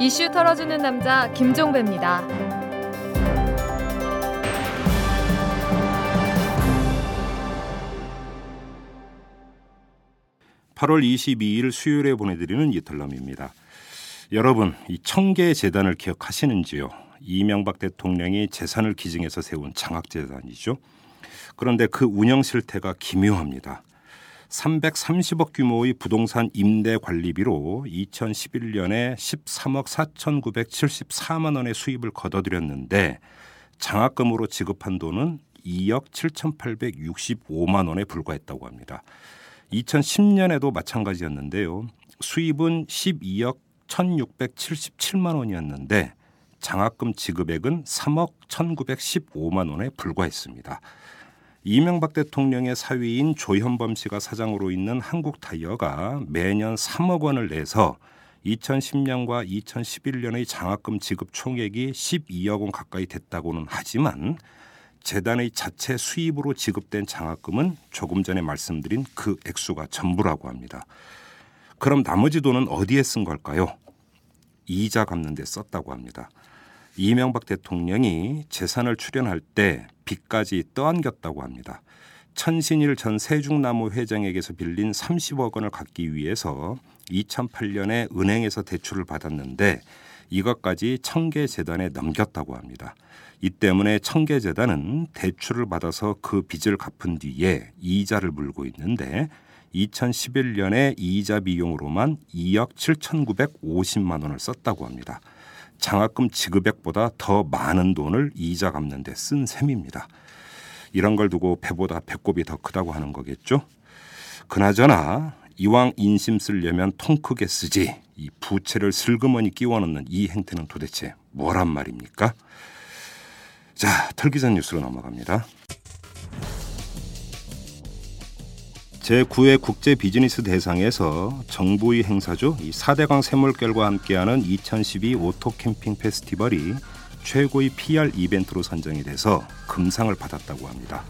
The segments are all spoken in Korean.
이슈 털어주는 남자 김종배입니다. 8월 22일 수요일에 보내드리는 이탈남입니다. 여러분, 이 청계 재단을 기억하시는지요? 이명박 대통령이 재산을 기증해서 세운 장학재단이죠. 그런데 그 운영 실태가 기묘합니다. 330억 규모의 부동산 임대 관리비로 2011년에 13억 4,974만 원의 수입을 거둬들였는데 장학금으로 지급한 돈은 2억 7,865만 원에 불과했다고 합니다. 2010년에도 마찬가지였는데요. 수입은 12억 1,677만 원이었는데 장학금 지급액은 3억 1,915만 원에 불과했습니다. 이명박 대통령의 사위인 조현범 씨가 사장으로 있는 한국타이어가 매년 3억 원을 내서 2010년과 2011년의 장학금 지급 총액이 12억 원 가까이 됐다고는 하지만 재단의 자체 수입으로 지급된 장학금은 조금 전에 말씀드린 그 액수가 전부라고 합니다. 그럼 나머지 돈은 어디에 쓴 걸까요? 이자 갚는 데 썼다고 합니다. 이명박 대통령이 재산을 출연할 때 빚까지 떠안겼다고 합니다. 천신일 전 세종나무 회장에게서 빌린 30억 원을 갚기 위해서 2008년에 은행에서 대출을 받았는데 이것까지 청계재단에 넘겼다고 합니다. 이 때문에 청계재단은 대출을 받아서 그 빚을 갚은 뒤에 이자를 물고 있는데 2011년에 이자 비용으로만 2억 7,950만 원을 썼다고 합니다. 장학금 지급액보다 더 많은 돈을 이자 갚는 데 쓴 셈입니다. 이런 걸 두고 배보다 배꼽이 더 크다고 하는 거겠죠? 그나저나 이왕 인심 쓰려면 통 크게 쓰지 이 부채를 슬그머니 끼워 넣는 이 행태는 도대체 뭐란 말입니까? 자, 털기전 뉴스로 넘어갑니다. 제9회 국제 비즈니스 대상에서 정부의 행사죠. 이 4대강 새물결과 함께하는 2012 오토 캠핑 페스티벌이 최고의 PR 이벤트로 선정이 돼서 금상을 받았다고 합니다.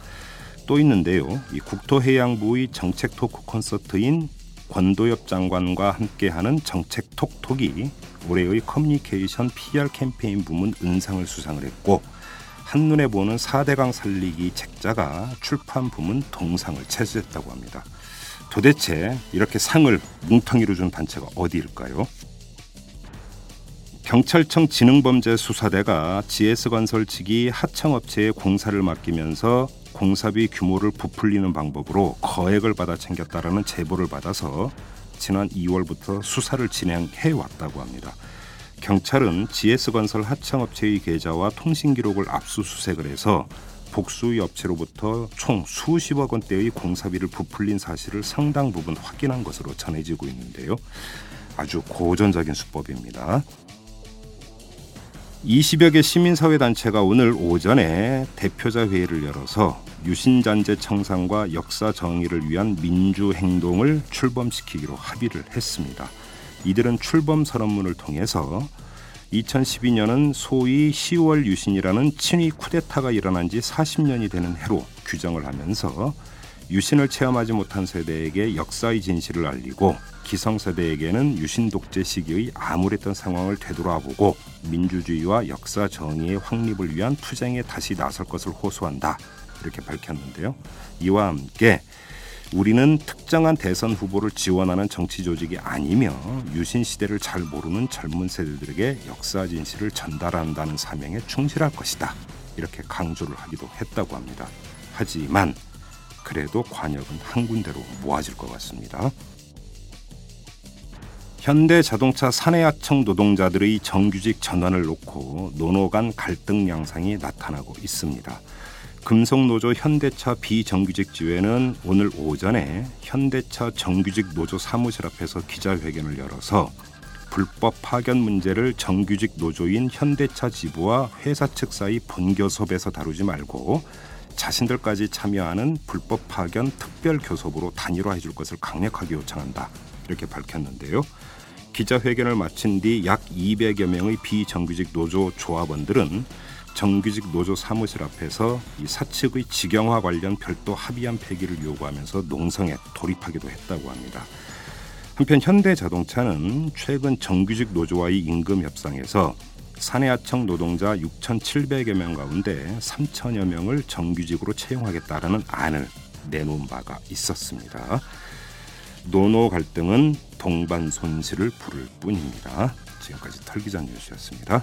또 있는데요. 이 국토해양부의 정책 토크 콘서트인 권도엽 장관과 함께하는 정책 톡톡이 올해의 커뮤니케이션 PR 캠페인 부문 은상을 수상을 했고 한눈에 보는 4대강 살리기 책자가 출판 부문 동상을 차지했다고 합니다. 도대체 이렇게 상을 뭉텅이로 준 단체가 어디일까요? 경찰청 지능범죄수사대가 GS건설 측이 하청업체에 공사를 맡기면서 공사비 규모를 부풀리는 방법으로 거액을 받아 챙겼다라는 제보를 받아서 지난 2월부터 수사를 진행해 왔다고 합니다. 경찰은 GS건설 하청업체의 계좌와 통신 기록을 압수수색을 해서 복수의 업체로부터 총 수십억 원대의 공사비를 부풀린 사실을 상당 부분 확인한 것으로 전해지고 있는데요. 아주 고전적인 수법입니다. 20여 개 시민사회 단체가 오늘 오전에 대표자 회의를 열어서 유신잔재 청산과 역사 정의를 위한 민주 행동을 출범시키기로 합의를 했습니다. 이들은 출범 선언문을 통해서 2012년은 소위 10월 유신이라는 친위 쿠데타가 일어난 지 40년이 되는 해로 규정을 하면서 유신을 체험하지 못한 세대에게 역사의 진실을 알리고 기성세대에게는 유신 독재 시기의 암울했던 상황을 되돌아보고 민주주의와 역사 정의의 확립을 위한 투쟁에 다시 나설 것을 호소한다. 이렇게 밝혔는데요. 이와 함께 우리는 특정한 대선 후보를 지원하는 정치 조직이 아니며 유신 시대를 잘 모르는 젊은 세대들에게 역사 진실을 전달한다는 사명에 충실할 것이다. 이렇게 강조를 하기도 했다고 합니다. 하지만 그래도 관역은 한 군데로 모아질 것 같습니다. 현대 자동차 사내하청 노동자들의 정규직 전환을 놓고 노노 간 갈등 양상이 나타나고 있습니다. 금속노조 현대차 비정규직 지회는 오늘 오전에 현대차 정규직 노조 사무실 앞에서 기자회견을 열어서 불법 파견 문제를 정규직 노조인 현대차 지부와 회사 측 사이 본교섭에서 다루지 말고 자신들까지 참여하는 불법 파견 특별 교섭으로 단일화해 줄 것을 강력하게 요청한다. 이렇게 밝혔는데요. 기자회견을 마친 뒤 약 200여 명의 비정규직 노조 조합원들은 정규직 노조 사무실 앞에서 이 사측의 직영화 관련 별도 합의안 폐기를 요구하면서 농성에 돌입하기도 했다고 합니다. 한편 현대자동차는 최근 정규직 노조와의 임금 협상에서 사내하청 노동자 6,700여 명 가운데 3천여 명을 정규직으로 채용하겠다라는 안을 내놓은 바가 있었습니다. 노노 갈등은 동반 손실을 부를 뿐입니다. 지금까지 털기전 뉴스였습니다.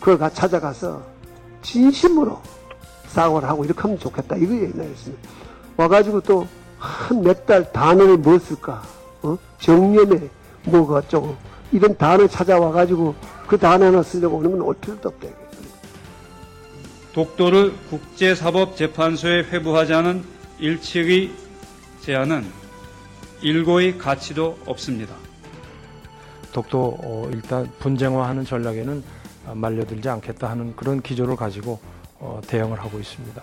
그가 찾아가서 진심으로 사과를 하고 이렇게 하면 좋겠다 이거예요 나였습니다. 와가지고 또 한 몇 달 단어를 뭐 쓸까 어? 정년에 뭐가 어쩌고 이런 단어 찾아와가지고 그 단어 하나 쓰려고 오는 건 올 필요도 없다. 독도를 국제사법재판소에 회부하자는 일측의 제안은 일고의 가치도 없습니다. 독도 어, 일단 분쟁화하는 전략에는 말려들지 않겠다 하는 그런 기조를 가지고 어, 대응을 하고 있습니다.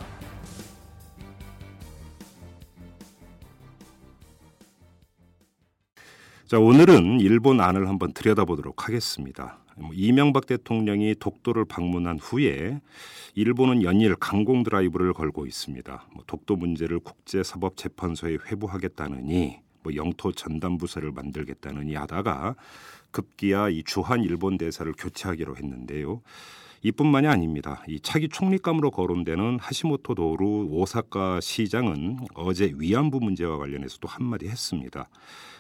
자, 오늘은 일본 안을 한번 들여다보도록 하겠습니다. 뭐 이명박 대통령이 독도를 방문한 후에 일본은 연일 강공 드라이브를 걸고 있습니다. 뭐 독도 문제를 국제사법재판소에 회부하겠다느니 뭐 영토 전담 부서를 만들겠다느니 하다가 급기야 이 주한 일본 대사를 교체하기로 했는데요. 이뿐만이 아닙니다. 이 차기 총리감으로 거론되는 하시모토 도루 오사카 시장은 어제 위안부 문제와 관련해서도 한마디 했습니다.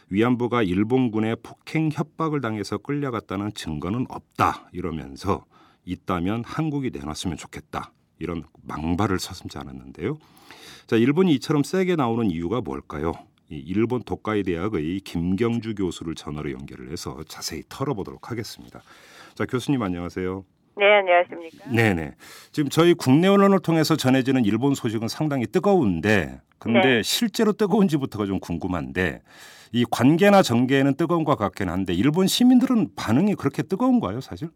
위안부가 일본군의 폭행 협박을 당해서 끌려갔다는 증거는 없다 이러면서 있다면 한국이 내놨으면 좋겠다 이런 망발을 서슴지 않았는데요. 자, 일본이 이처럼 세게 나오는 이유가 뭘까요? 이 일본 독가이 대학의 김경주 교수를 전화로 연결을 해서 자세히 털어보도록 하겠습니다. 자, 교수님 안녕하세요. 네, 안녕하십니까. 네네. 지금 저희 국내 언론을 통해서 전해지는 일본 소식은 상당히 뜨거운데, 근데 네. 실제로 뜨거운지부터가 좀 궁금한데, 이 관계나 정계는 뜨거운 것 같긴 한데, 일본 시민들은 반응이 그렇게 뜨거운가요, 사실?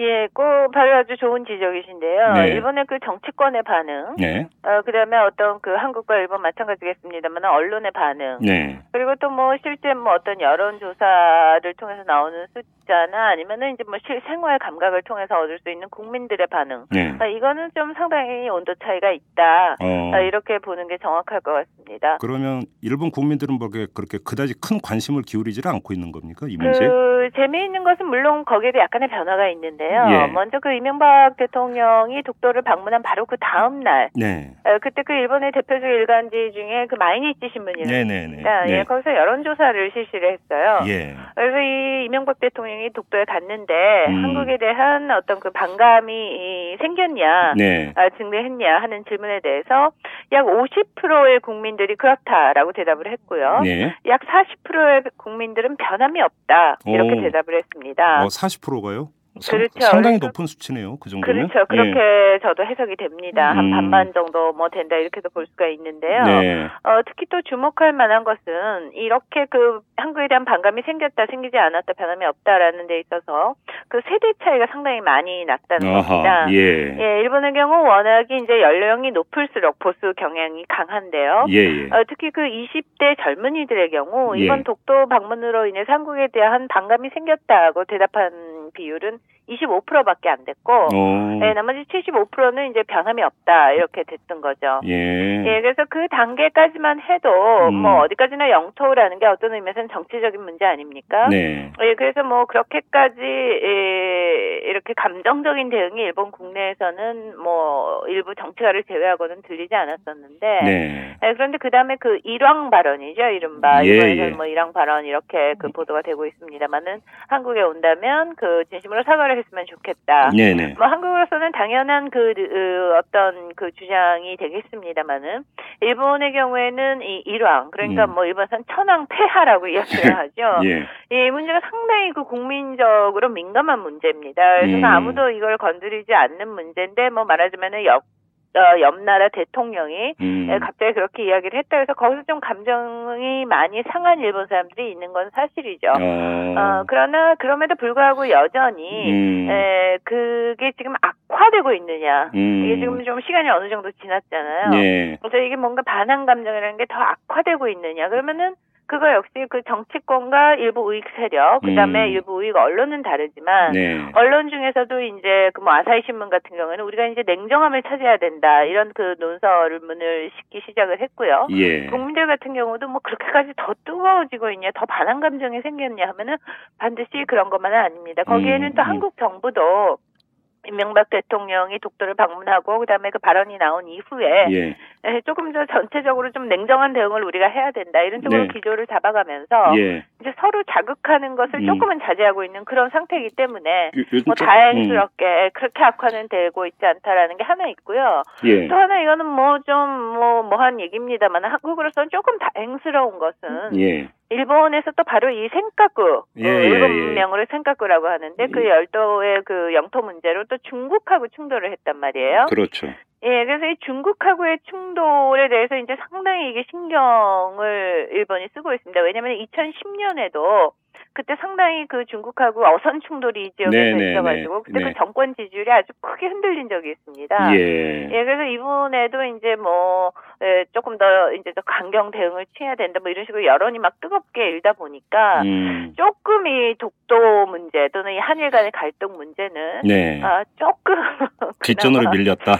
예, 꼭 바로 아주 좋은 지적이신데요. 네. 일본의 그 정치권의 반응, 네. 어, 그다음에 어떤 그 한국과 일본 마찬가지겠습니다만 언론의 반응, 네. 그리고 또 뭐 실제 뭐 어떤 여론 조사를 통해서 나오는 숫자나 아니면은 이제 뭐 실생활 감각을 통해서 얻을 수 있는 국민들의 반응, 네. 아, 이거는 좀 상당히 온도 차이가 있다. 어. 아, 이렇게 보는 게 정확할 것 같습니다. 그러면 일본 국민들은 뭐 그렇게 그렇게 그다지 큰 관심을 기울이지를 않고 있는 겁니까 이 문제? 그 재미있는 것은 물론 거기에도 약간의 변화가 있는데요. 예. 먼저 그 이명박 대통령이 독도를 방문한 바로 그 다음 날, 네. 어, 그때 그 일본의 대표적 일간지 중에 그 마이니치 신문이라는 네네네. 예, 네. 거기서 여론조사를 실시를 했어요. 예. 그래서 이 이명박 대통령이 독도에 갔는데 음. 한국에 대한 어떤 그 반감이 이 생겼냐, 네. 아, 증대했냐 하는 질문에 대해서 약 50%의 국민들이 그렇다라고 대답을 했고요. 네. 약 40%의 국민들은 변함이 없다 이렇게 오. 대답을 했습니다. 어, 40%가요? 그렇죠. 상당히 높은 수치네요. 그 정도면. 그렇죠. 그렇게 저도 해석이 됩니다. 한 음. 반반 정도 뭐 된다 이렇게도 볼 수가 있는데요. 네. 어, 특히 또 주목할 만한 것은 이렇게 그 한국에 대한 반감이 생겼다, 생기지 않았다, 변함이 없다라는 데 있어서 그 세대 차이가 상당히 많이 났다는 겁니다. 아하. 예. 예, 일본의 경우 워낙에 이제 연령이 높을수록 보수 경향이 강한데요. 예, 예. 어, 특히 그 20대 젊은이들의 경우 예. 이번 독도 방문으로 인해서 한국에 대한 반감이 생겼다고 대답한 비율은 25%밖에 안 됐고, 어. 네, 나머지 75%는 이제 변함이 없다 이렇게 됐던 거죠. 예. 예, 그래서 그 단계까지만 해도 음. 뭐 어디까지나 영토라는 게 어떤 의미에서는 정치적인 문제 아닙니까? 네. 예, 그래서 뭐 그렇게까지 예, 이렇게 감정적인 대응이 일본 국내에서는 뭐 일부 정치가를 제외하고는 들리지 않았었는데 네. 네, 그런데 그 다음에 그 일왕 발언이죠, 이른바. 예, 이번에는 예. 뭐 일왕 발언 이렇게 그 보도가 되고 있습니다만은 한국에 온다면 그 진심으로 사과를 했으면 좋겠다. 네, 네. 뭐 한국으로서는 당연한 그 으, 어떤 그 주장이 되겠습니다만은 일본의 경우에는 이 일왕 그러니까 음. 뭐 일본에서는 천왕 폐하라고 이야기를 하죠. 예. 이 문제가 상당히 그 국민적으로 민감한 문제입니다. 그래서 음. 아무도 이걸 건드리지 않는 문제인데 뭐 말하자면은 역 어, 옆나라 대통령이 음. 예, 갑자기 그렇게 이야기를 했다 그래서 거기서 좀 감정이 많이 상한 일본 사람들이 있는 건 사실이죠. 어. 어, 그러나 그럼에도 불구하고 여전히 음. 에, 그게 지금 악화되고 있느냐. 음. 이게 지금 좀 시간이 어느 정도 지났잖아요. 예. 그래서 이게 뭔가 반항 감정이라는 게 더 악화되고 있느냐. 그러면은 그거 역시 그 정치권과 일부 우익 세력, 그 다음에 음. 일부 우익 언론은 다르지만, 네. 언론 중에서도 이제 그 뭐 아사히 신문 같은 경우에는 우리가 이제 냉정함을 찾아야 된다 이런 그 논설문을 싣기 시작을 했고요. 예. 국민들 같은 경우도 뭐 그렇게까지 더 뜨거워지고 있냐, 더 반항 감정이 생겼냐 하면은 반드시 그런 것만은 아닙니다. 거기에는 음, 또 음. 한국 정부도 이명박 대통령이 독도를 방문하고 그다음에 그 발언이 나온 이후에 예. 에, 조금 더 전체적으로 좀 냉정한 대응을 우리가 해야 된다 이런 쪽으로 네. 기조를 잡아가면서 예. 이제 서로 자극하는 것을 음. 조금은 자제하고 있는 그런 상태이기 때문에 뭐 좀- 다행스럽게 그렇게 악화는 되고 있지 않다라는 게 하나 있고요. 음. 예. 또 하나 이거는 뭐 좀 뭐 뭐한 얘기입니다만 한국으로서는 조금 다행스러운 것은 예. 일본에서 또 바로 이 생가구 예, 어, 예, 일본명으로 생가구라고 하는데 그 예. 열도의 그 영토 문제로 또 중국하고 충돌을 했단 말이에요. 그렇죠. 예, 그래서 이 중국하고의 충돌에 대해서 이제 상당히 이게 신경을 일본이 쓰고 있습니다. 왜냐하면 2010년에도 그때 상당히 그 중국하고 어선 충돌이 이 지역에서 네, 네, 있어가지고 네, 그때 네. 그 정권 지지율이 아주 크게 흔들린 적이 있습니다. 예. 예, 그래서 이번에도 이제 뭐, 예, 조금 더 이제 더 강경 대응을 취해야 된다, 뭐 이런 식으로 여론이 막 뜨겁게 일다 보니까, 음. 조금 이 독도 문제 또는 이 한일 간의 갈등 문제는, 네. 아, 조금. 뒷전으로 밀렸다.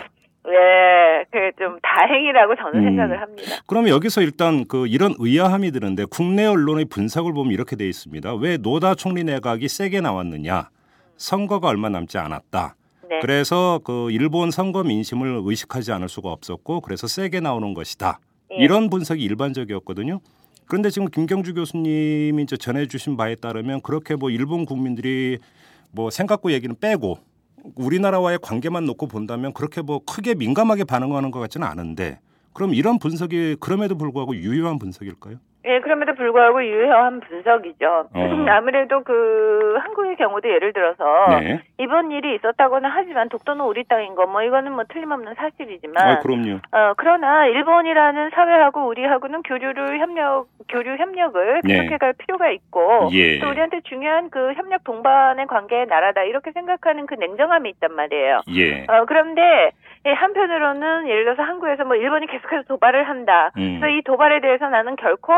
예, 그좀 다행이라고 저는 음. 생각을 합니다. 그러면 여기서 일단 그 이런 의아함이 드는데 국내 언론의 분석을 보면 이렇게 돼 있습니다. 왜 노다 총리 내각이 세게 나왔느냐? 선거가 얼마 남지 않았다. 네. 그래서 그 일본 선거 민심을 의식하지 않을 수가 없었고 그래서 세게 나오는 것이다. 예. 이런 분석이 일반적이었거든요. 그런데 지금 김경주 교수님이 이제 전해주신 바에 따르면 그렇게 뭐 일본 국민들이 뭐 생각고 얘기는 빼고 우리나라와의 관계만 놓고 본다면 그렇게 뭐 크게 민감하게 반응하는 것 같지는 않은데 그럼 이런 분석이 그럼에도 불구하고 유효한 분석일까요? 예, 그럼에도 불구하고 유효한 분석이죠. 어. 아무래도 그 한국의 경우도 예를 들어서 네. 이번 일이 있었다고는 하지만 독도는 우리 땅인 거 뭐 이거는 뭐 틀림없는 사실이지만 아, 그럼요. 어, 그러나 일본이라는 사회하고 우리하고는 교류를 협력, 교류 협력을 네. 계속해갈 필요가 있고 예. 또 우리한테 중요한 그 협력 동반의 관계의 나라다 이렇게 생각하는 그 냉정함이 있단 말이에요. 예. 어, 그런데 예, 한편으로는 예를 들어서 한국에서 뭐 일본이 계속해서 도발을 한다. 음. 그래서 이 도발에 대해서 나는 결코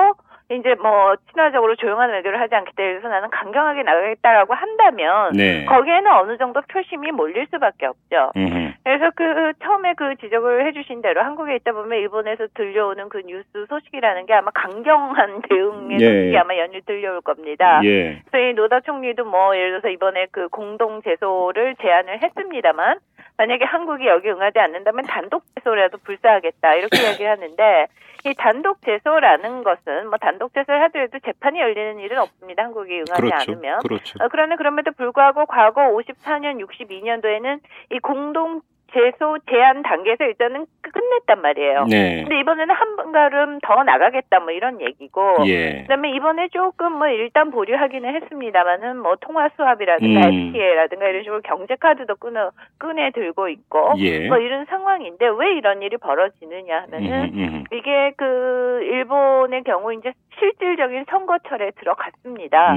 이제 뭐 친화적으로 조용한 외교를 하지 않기 때문에 나는 강경하게 나가겠다라고 한다면 네. 거기에는 어느 정도 표심이 몰릴 수밖에 없죠. 음흠. 그래서 그 처음에 그 지적을 해주신 대로 한국에 있다 보면 일본에서 들려오는 그 뉴스 소식이라는 게 아마 강경한 대응의 예. 소식이 아마 연일 들려올 겁니다. 예. 그래서 이 노다 총리도 뭐 예를 들어서 이번에 그 공동 제소를 제안을 했습니다만 만약에 한국이 여기 응하지 않는다면 단독 제소라도 불사하겠다 이렇게 이야기를 하는데 이 단독 제소라는 것은 뭐 단독 제소를 하더라도 재판이 열리는 일은 없습니다. 한국이 응하지 그렇죠. 않으면. 그렇죠. 어, 그러나 그럼에도 불구하고 과거 54년, 62년도에는 이 공동 제소 제안 단계에서 일단은 끝냈단 말이에요. 네. 근데 이번에는 한 걸음 더 나가겠다 뭐 이런 얘기고 예. 그다음에 이번에 조금 뭐 일단 보류하기는 했습니다만은 뭐 통화 수합이라든가 음. FTA라든가 이런 식으로 경제 카드도 끊어 꺼내 들고 있고 예. 뭐 이런 상황인데 왜 이런 일이 벌어지느냐 하면은 음, 음. 이게 그 일본의 경우 이제 실질적인 선거철에 들어갔습니다.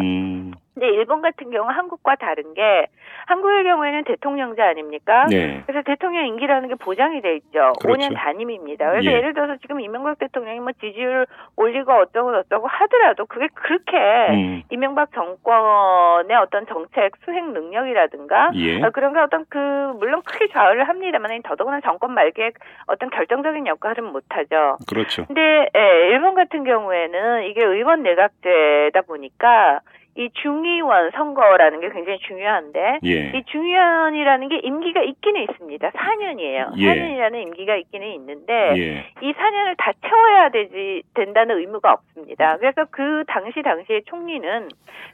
음. 근데 일본 같은 경우 한국과 다른 게 한국의 경우에는 대통령제 아닙니까? 네. 그래서 대통령 임기라는 게 보장이 돼 있죠. 그렇죠. 5년 단임입니다. 그래서 예. 예. 를 들어서 지금 이명박 대통령이 뭐 지지율 올리고 어쩌고 저쩌고 하더라도 그게 그렇게 음. 이명박 정권의 어떤 정책 수행 능력이라든가 예. 어, 그런 게 어떤 그 물론 크게 좌우를 합니다만 더더구나 정권 말기에 어떤 결정적인 역할은 못하죠. 그렇죠. 근데 예, 일본 같은 경우에는 이게 의원 내각제다 보니까 이 중의원 선거라는 게 굉장히 중요한데 예. 이 중의원이라는 게 임기가 있기는 있습니다. 4년이에요. 예. 4년이라는 임기가 있기는 있는데 예. 이 4년을 다 채워야 되지 된다는 의무가 없습니다. 그래서 그 당시 당시에 총리는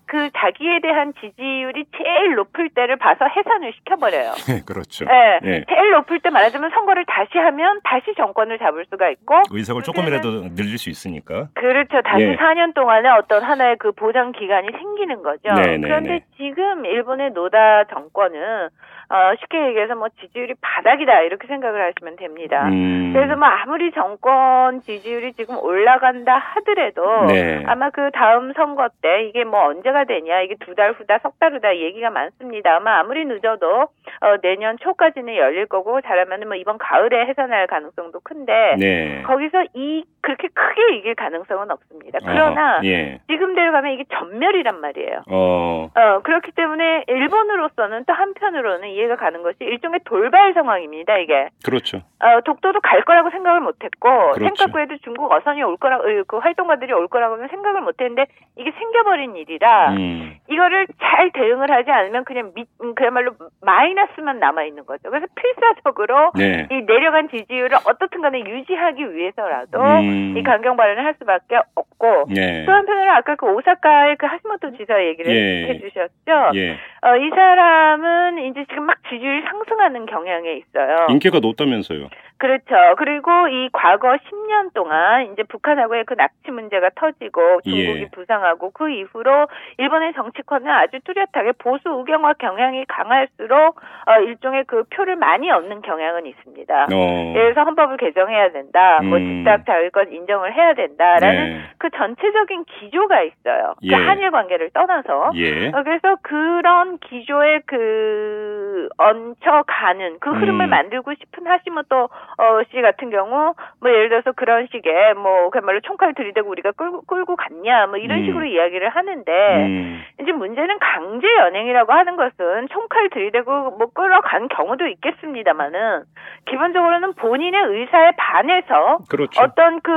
그 자기에 대한 지지율이 제일 높을 때를 봐서 해산을 시켜버려요. 그렇죠. 예, 예. 제일 높을 때 말하자면 선거를 다시 하면 다시 정권을 잡을 수가 있고 의석을 조금이라도 늘릴 수 있으니까. 그렇죠. 다시 예. 4년 동안에 어떤 하나의 그 보장 기간이 생기는 생기는 거죠. 네, 네, 그런데 네. 지금 일본의 노다 정권은 어, 쉽게 얘기해서 뭐 지지율이 바닥이다 이렇게 생각을 하시면 됩니다. 음. 그래서 뭐 아무리 정권 지지율이 지금 올라간다 하더라도 네. 아마 그 다음 선거 때 이게 뭐 언제가 되냐 이게 두 달 후다 석 달 후다 얘기가 많습니다. 아마 아무리 늦어도 어, 내년 초까지는 열릴 거고 잘하면 뭐 이번 가을에 해산할 가능성도 큰데 네. 거기서 이 그렇게 크게 이길 가능성은 없습니다. 그러나 어허, 예. 지금대로 가면 이게 전멸이란 말이에요. 어. 어, 그렇기 때문에 일본으로서는 또 한편으로는 이해가 가는 것이 일종의 돌발 상황입니다, 이게. 그렇죠. 어, 독도도 갈 거라고 생각을 못 했고, 그렇죠. 생각 외에도 중국 어선이 올 거라고, 어, 그 활동가들이 올 거라고는 생각을 못 했는데, 이게 생겨버린 일이라, 음. 이거를 잘 대응을 하지 않으면 그냥 미, 음, 그야말로 마이너스만 남아 있는 거죠. 그래서 필사적으로 네. 이 내려간 지지율을 어떻든 간에 유지하기 위해서라도 음. 이 강경 발언을 할 수밖에 없고, 네. 또 한편으로 아까 그 오사카의 그 하시모토 지사 얘기를 예. 해주셨죠. 예. 어, 이 사람은 이제 지금 막 지지율이 상승하는 경향에 있어요. 인기가 높다면서요. 그렇죠. 그리고 이 과거 10년 동안 이제 북한하고의 그 납치 문제가 터지고 중국이 예. 부상하고 그 이후로 일본의 정치권은 아주 뚜렷하게 보수 우경화 경향이 강할수록 어, 일종의 그 표를 많이 얻는 경향은 있습니다. 어. 들어서 헌법을 개정해야 된다. 뭐 음. 집단 자율권 인정을 해야 된다라는 네. 그 전체적인 기조가 있어요. 예. 그 한일 관계를 떠나서. 예. 어, 그래서 그런 기조에 그 얹혀가는 그 흐름을 음. 만들고 싶은 하시모토 어, 씨 같은 경우 뭐 예를 들어서 그런 식의 뭐 그야말로 총칼 들이대고 우리가 끌고 끌고 갔냐 뭐 이런 음. 식으로 이야기를 하는데 음. 이제 문제는 강제 연행이라고 하는 것은 총칼 들이대고 뭐 끌어간 경우도 있겠습니다만은 기본적으로는 본인의 의사에 반해서 그렇죠. 어떤 그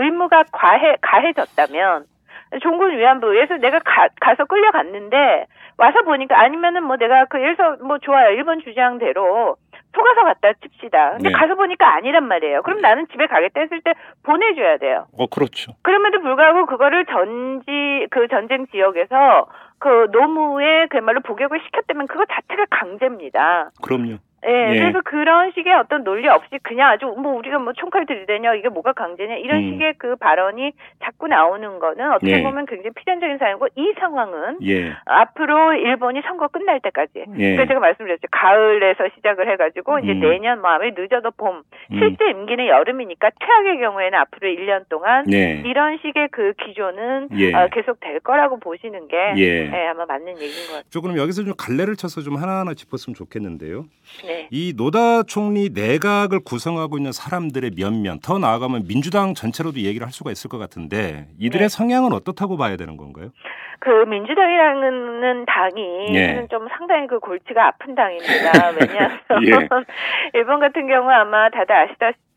의무가 과해 가해졌다면 종군 위안부에서 내가 가, 가서 끌려갔는데 와서 보니까 아니면은 뭐 내가 그 예를 들어서 뭐 좋아요 일본 주장대로 속아서 갔다 칩시다. 근데 네. 가서 보니까 아니란 말이에요. 그럼 나는 집에 가겠다 했을 때 보내줘야 돼요. 어, 그렇죠. 그럼에도 불구하고 그거를 전지 그 전쟁 지역에서 그 노무에 그야말로 복역을 시켰다면 그거 자체가 강제입니다. 그럼요. 예, 예. 그래서 그런 식의 어떤 논리 없이 그냥 아주 뭐 우리가 뭐 총칼 들이대냐 이게 뭐가 강제냐 이런 음. 식의 그 발언이 자꾸 나오는 거는 어떻게 예. 보면 굉장히 필연적인 사항이고 이 상황은 예. 앞으로 일본이 선거 끝날 때까지 예. 그러니까 제가 말씀드렸죠 가을에서 시작을 해가지고 이제 음. 내년 뭐 아무리 늦어도 봄 음. 실제 임기는 여름이니까 최악의 경우에는 앞으로 1년 동안 네. 이런 식의 그 기조는 예. 어, 계속 될 거라고 보시는 게 예. 예, 아마 맞는 얘기인 것 같아요. 저 그럼 여기서 좀 갈래를 쳐서 좀 하나하나 짚었으면 좋겠는데요. 네. 이 노다 총리 내각을 구성하고 있는 사람들의 면면 더 나아가면 민주당 전체로도 얘기를 할 수가 있을 것 같은데 이들의 네. 성향은 어떻다고 봐야 되는 건가요? 그 민주당이라는 당이 예. 좀 상당히 그 골치가 아픈 당입니다. 왜냐하면 예. 일본 같은 경우 아마 다들 아시다시피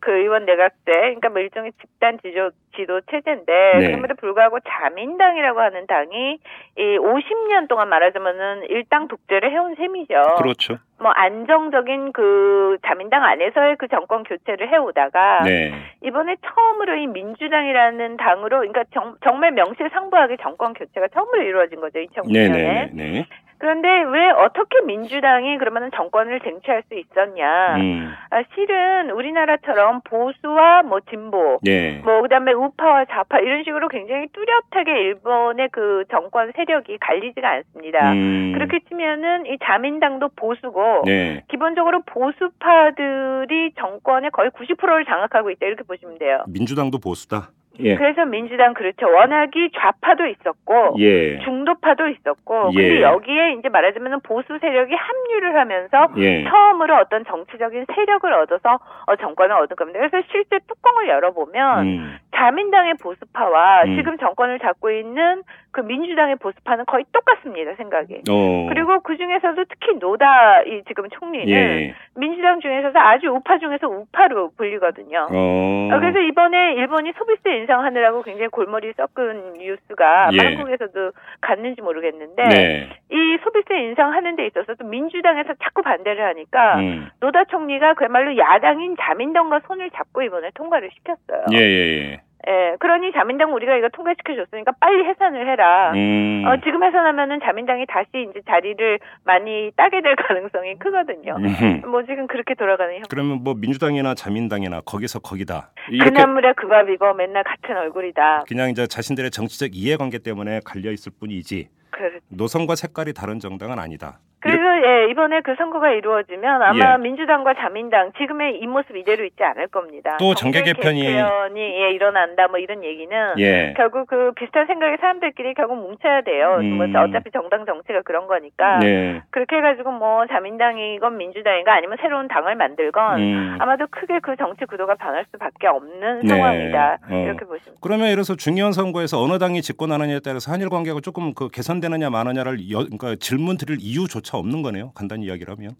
그 의원 내각제, 그러니까 뭐 일종의 집단 지도 지도 체제인데 네. 그럼에도 불구하고 자민당이라고 하는 당이 이 50년 동안 말하자면은 일당 독재를 해온 셈이죠. 그렇죠. 뭐 안정적인 그 자민당 안에서의 그 정권 교체를 해오다가 네. 이번에 처음으로 이 민주당이라는 당으로 그러니까 정, 정말 명실상부하게 정권 교체가 처음으로 이루어진 거죠 2009년에 네, 네, 네. 그런데 왜 어떻게 민주당이 그러면은 정권을 쟁취할 수 있었냐 음. 아, 실은 우리나라처럼 보수와 뭐 진보 네. 뭐 그다음에 우파와 좌파 이런 식으로 굉장히 뚜렷하게 일본의 그 정권 세력이 갈리지가 않습니다. 음. 그렇게 치면은 이 자민당도 보수고 네. 기본적으로 보수파들이 정권의 거의 90%를 장악하고 있다 이렇게 보시면 돼요. 민주당도 보수다. 예. 그래서 민주당 그렇죠. 워낙이 좌파도 있었고 예. 중도파도 있었고 예. 근데 여기에 이제 말하자면 보수 세력이 합류를 하면서 예. 처음으로 어떤 정치적인 세력을 얻어서 어, 정권을 얻은 겁니다. 그래서 실제 뚜껑을 열어보면 음. 자민당의 보수파와 음. 지금 정권을 잡고 있는 그 민주당의 보수파는 거의 똑같습니다 생각이. 어. 그리고 그 중에서도 특히 노다 이 지금 총리는 예. 민주당 중에서도 아주 우파 중에서 우파로 불리거든요. 어. 어, 그래서 이번에 일본이 소비세 인상하느라고 굉장히 골머리 썩은 뉴스가 예. 한국에서도 갔는지 모르겠는데 네. 이 소비세 인상하는 데 있어서 도 민주당에서 자꾸 반대를 하니까 음. 노다 총리가 그야말로 야당인 자민당과 손을 잡고 이번에 통과를 시켰어요. 예, 예, 예. 그러니 자민당 우리가 이거 통과시켜 줬으니까 빨리 해산을 해라. 음. 어, 지금 해산하면은 자민당이 다시 이제 자리를 많이 따게 될 가능성이 크거든요. 음. 뭐 지금 그렇게 돌아가는 형. 그러면 뭐 민주당이나 자민당이나 거기서 거기다 그나물에 그 밥이고 맨날 같은 얼굴이다. 그냥 이제 자신들의 정치적 이해관계 때문에 갈려 있을 뿐이지 그, 노선과 색깔이 다른 정당은 아니다. 그래서 예, 이번에 그 선거가 이루어지면 아마 예. 민주당과 자민당 지금의 이 모습 이대로 있지 않을 겁니다. 또 정계 개편이- 개편이 예, 일어난다 뭐 이런 얘기는 예. 결국 그 비슷한 생각의 사람들끼리 결국 뭉쳐야 돼요. 음. 뭐 어차피 정당 정치가 그런 거니까. 네. 그렇게 해가지고 뭐 자민당이건 민주당이건 아니면 새로운 당을 만들건 음. 아마도 크게 그 정치 구도가 변할 수밖에 없는 네. 상황이다. 어. 이렇게 보시면. 그러면 예를 들어서 중요한 선거에서 어느 당이 집권하느냐에 따라서 한일 관계가 조금 그 개선되 느냐 마느냐를 여, 그러니까 질문 드릴 이유조차 없는 거네요. 간단히 이야기를 하면.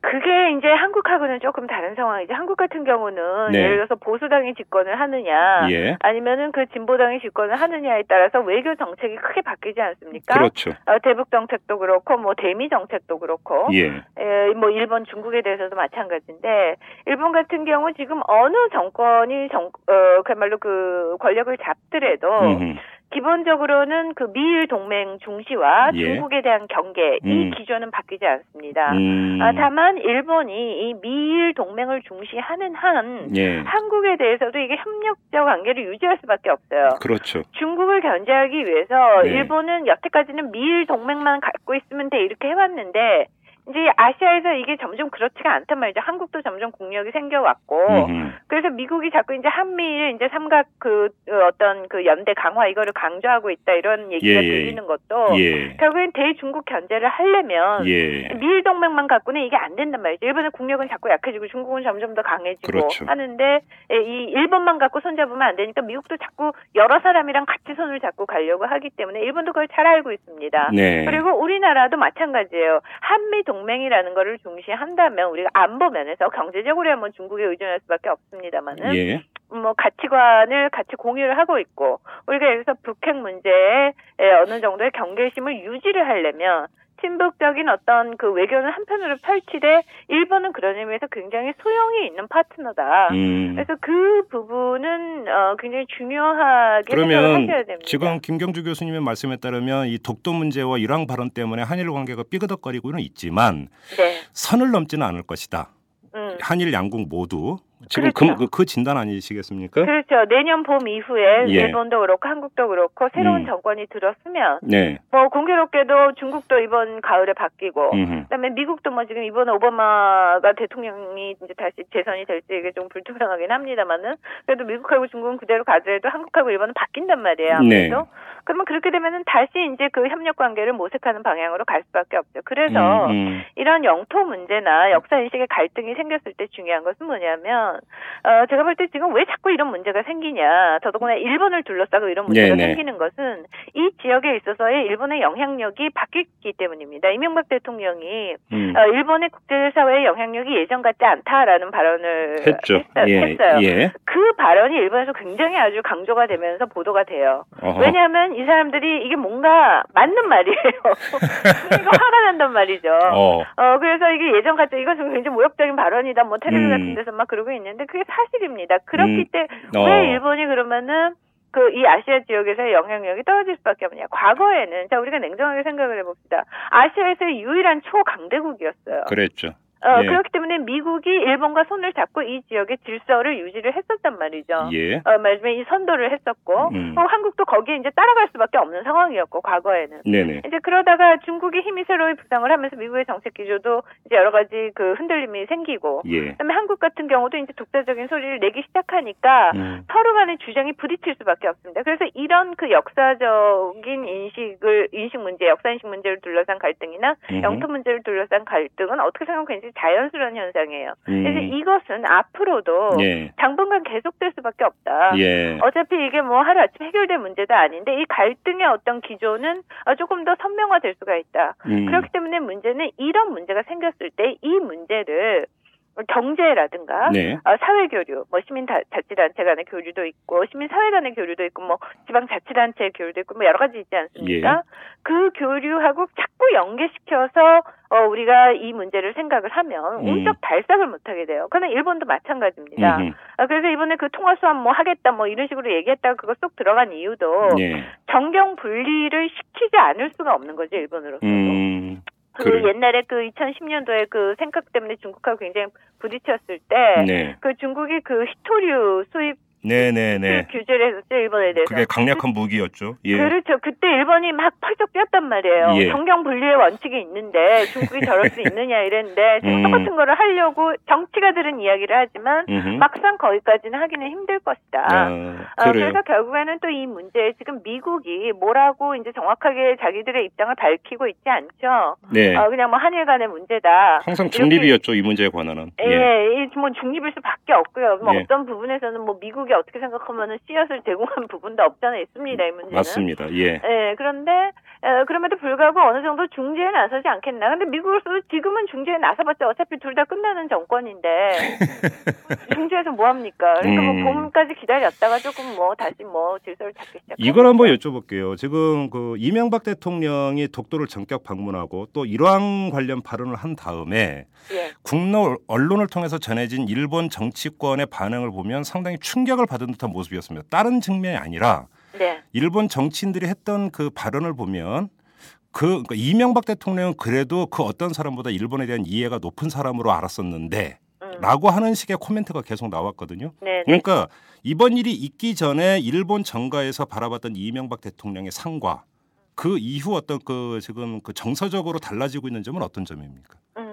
그게 이제 한국하고는 조금 다른 상황이죠. 한국 같은 경우는 네. 예를 들어서 보수당이 집권을 하느냐, 예. 아니면은 그 진보당이 집권을 하느냐에 따라서 외교 정책이 크게 바뀌지 않습니까? 그렇죠. 어, 대북 정책도 그렇고, 뭐 대미 정책도 그렇고, 예. 에, 뭐 일본, 중국에 대해서도 마찬가지인데 일본 같은 경우 지금 어느 정권이 정, 어, 그야말로 그 권력을 잡더라도 음흠. 기본적으로는 그 미일 동맹 중시와 예. 중국에 대한 경계 이 음. 기조는 바뀌지 않습니다. 음. 아, 다만 일본이 이 미일 동맹을 중시하는 한 예. 한국에 대해서도 이게 협력적 관계를 유지할 수밖에 없어요. 그렇죠. 중국을 견제하기 위해서 네. 일본은 여태까지는 미일 동맹만 갖고 있으면 돼 이렇게 해왔는데 이제 아시아에서 이게 점점 그렇지가 않단 말이죠. 한국도 점점 국력이 생겨왔고 음흠. 그래서 미국이 자꾸 이제 한미일 이제 삼각 그 어, 어떤 그 연대 강화 이거를 강조하고 있다 이런 얘기가 예, 예. 들리는 것도 예. 결국엔 대중국 견제를 하려면 예. 미일 동맹만 갖고는 이게 안 된단 말이죠. 일본의 국력은 자꾸 약해지고 중국은 점점 더 강해지고 그렇죠. 하는데 예, 이 일본만 갖고 손잡으면 안 되니까 미국도 자꾸 여러 사람이랑 같이 손을 잡고 가려고 하기 때문에 일본도 그걸 잘 알고 있습니다. 네. 그리고 우리나라도 마찬가지예요. 한미 동 맹이라는 거를 중시한다면 우리가 안보 면에서 경제적으로야 뭐 중국에 의존할 수밖에 없습니다만은 예. 뭐 가치관을 같이 공유를 하고 있고 우리가 여기서 북핵 문제에 에, 어느 정도의 경계심을 유지를 하려면 친북적인 어떤 그 외교는 한편으로 펼치되 일본은 그런 의미에서 굉장히 소용이 있는 파트너다. 음. 그래서 그 부분은 어, 굉장히 중요하게 그러면 하셔야 됩니다. 지금 김경주 교수님의 말씀에 따르면 이 독도 문제와 이란 발언 때문에 한일 관계가 삐그덕거리고는 있지만 네. 선을 넘지는 않을 것이다. 음. 한일 양국 모두 지금 그렇죠. 그, 그 진단 아니시겠습니까? 그렇죠. 내년 봄 이후에 예. 일본도 그렇고 한국도 그렇고 새로운 음. 정권이 들었으면 네. 뭐 공교롭게도 중국도 이번 가을에 바뀌고 음흠. 그다음에 미국도 뭐 지금 이번에 오바마가 대통령이 이제 다시 재선이 될지 이게 좀 불투명하긴 합니다만은 그래도 미국하고 중국은 그대로 가더라도 한국하고 일본은 바뀐단 말이에요. 아무래도. 네. 그러면 그렇게 되면은 다시 이제 그 협력 관계를 모색하는 방향으로 갈 수밖에 없죠. 그래서 음, 음. 이런 영토 문제나 역사 인식의 갈등이 생겼을 때 중요한 것은 뭐냐면 어 제가 볼 때 지금 왜 자꾸 이런 문제가 생기냐 더더구나 일본을 둘러싸고 이런 문제가 네네. 생기는 것은 이 지역에 있어서의 일본의 영향력이 바뀌기 때문입니다. 이명박 대통령이 음. 어, 일본의 국제사회의 영향력이 예전 같지 않다라는 발언을 했죠. 했, 예. 어요 예. 그 발언이 일본에서 굉장히 아주 강조가 되면서 보도가 돼요. 어허. 왜냐하면 이 사람들이 이게 뭔가 맞는 말이에요. 화가 난단 말이죠. 어. 어, 그래서 이게 예전 같죠. 이것은 굉장히 모욕적인 발언이다. 뭐 텔레비 음. 같은 데서 막 그러고 있는데 그게 사실입니다. 그렇기 음. 때문에 어. 왜 일본이 그러면은 그이 아시아 지역에서의 영향력이 떨어질 수밖에 없냐. 과거에는 자 우리가 냉정하게 생각을 해봅시다. 아시아에서의 유일한 초강대국이었어요. 그랬죠. 어, 예. 그렇기 때문에 미국이 일본과 손을 잡고 이 지역의 질서를 유지를 했었단 말이죠. 예. 어, 말하자면 이 선도를 했었고, 음. 어, 한국도 거기에 이제 따라갈 수밖에 없는 상황이었고, 과거에는. 네네. 이제 그러다가 중국이 힘이 새로이 부상을 하면서 미국의 정책 기조도 이제 여러 가지 그 흔들림이 생기고, 예. 그다음에 한국 같은 경우도 이제 독자적인 소리를 내기 시작하니까 음. 서로 간의 주장이 부딪힐 수밖에 없습니다. 그래서 이런 그 역사적인 인식을 인식 문제, 역사 인식 문제를 둘러싼 갈등이나 음흠. 영토 문제를 둘러싼 갈등은 어떻게 생각하면 굉 장히 자연스러운 현상이에요. 음. 그래서 이것은 앞으로도 예. 당분간 계속될 수밖에 없다. 예. 어차피 이게 뭐 하루 아침 해결될 문제도 아닌데 이 갈등의 어떤 기조는 어, 조금 더 선명화될 수가 있다. 음. 그렇기 때문에 문제는 이런 문제가 생겼을 때 이 문제를 경제라든가 네. 어, 사회 교류, 뭐 시민 다- 자치단체 간의 교류도 있고 시민 사회 간의 교류도 있고 뭐 지방 자치단체 교류도 있고 뭐 여러 가지 있지 않습니까? 예. 그 교류하고 자꾸 연계시켜서 어, 우리가 이 문제를 생각을 하면 음. 운적 발상을 못 하게 돼요. 그는 일본도 마찬가지입니다. 음흠. 아, 그래서 이번에 그 통화 수합 뭐 하겠다 뭐 이런 식으로 얘기했다가 그거 쏙 들어간 이유도 예. 정경 분리를 시키지 않을 수가 없는 거죠 일본으로서도. 음. 그 그래. 옛날에 그 2010년도에 그 생각 때문에 중국하고 굉장히 부딪혔을 때, 네. 그 중국이 그 히토류 수입 네, 네, 네. 규제를 했었죠 일본에 대해서. 그게 강력한 무기였죠. 예. 그렇죠. 그때 일본이 막 펄쩍 뛰었단 말이에요. 예. 정경 분리의 원칙이 있는데 중국이 저럴 수 있느냐 이랬는데 지금 음. 똑같은 거를 하려고 정치가 들은 이야기를 하지만 음흠. 막상 거기까지는 하기는 힘들 것이다. 아, 어, 그래요. 그래서 결국에는 또 이 문제에 지금 미국이 뭐라고 이제 정확하게 자기들의 입장을 밝히고 있지 않죠. 네. 어, 그냥 뭐 한일 간의 문제다. 항상 중립이었죠, 이 문제에 관한은. 예. 예, 이뭐 중립일 수밖에 없고요. 뭐 예. 어떤 부분에서는 뭐 미국이 어떻게 생각하면은 씨앗을 제공한 부분도 없잖아 있습니다. 이 문제는. 맞습니다. 예. 예, 그런데 어, 그럼에도 불구하고 어느 정도 중재에 나서지 않겠나. 근데 미국으로서도 지금은 중재에 나서봤자 어차피 둘 다 끝나는 정권인데 중재에서 뭐 합니까? 그러니까 음. 뭐 봄까지 기다렸다가 조금 뭐 다시 뭐 질서를 찾기 시작. 이걸 한번 여쭤볼게요. 지금 그 이명박 대통령이 독도를 전격 방문하고 또 일왕 관련 발언을 한 다음에 예. 국내 언론을 통해서 전해진 일본 정치권의 반응을 보면 상당히 충격 을 받은 듯한 모습이었습니다. 다른 측면이 아니라 네. 일본 정치인들이 했던 그 발언을 보면 그 그러니까 이명박 대통령은 그래도 그 어떤 사람보다 일본에 대한 이해가 높은 사람으로 알았었는데 음. 라고 하는 식의 코멘트가 계속 나왔거든요. 네. 네. 그러니까 이번 일이 있기 전에 일본 정가에서 바라봤던 이명박 대통령의 상과 그 이후 어떤 그 지금 그 정서적으로 달라지고 있는 점은 어떤 점입니까? 음.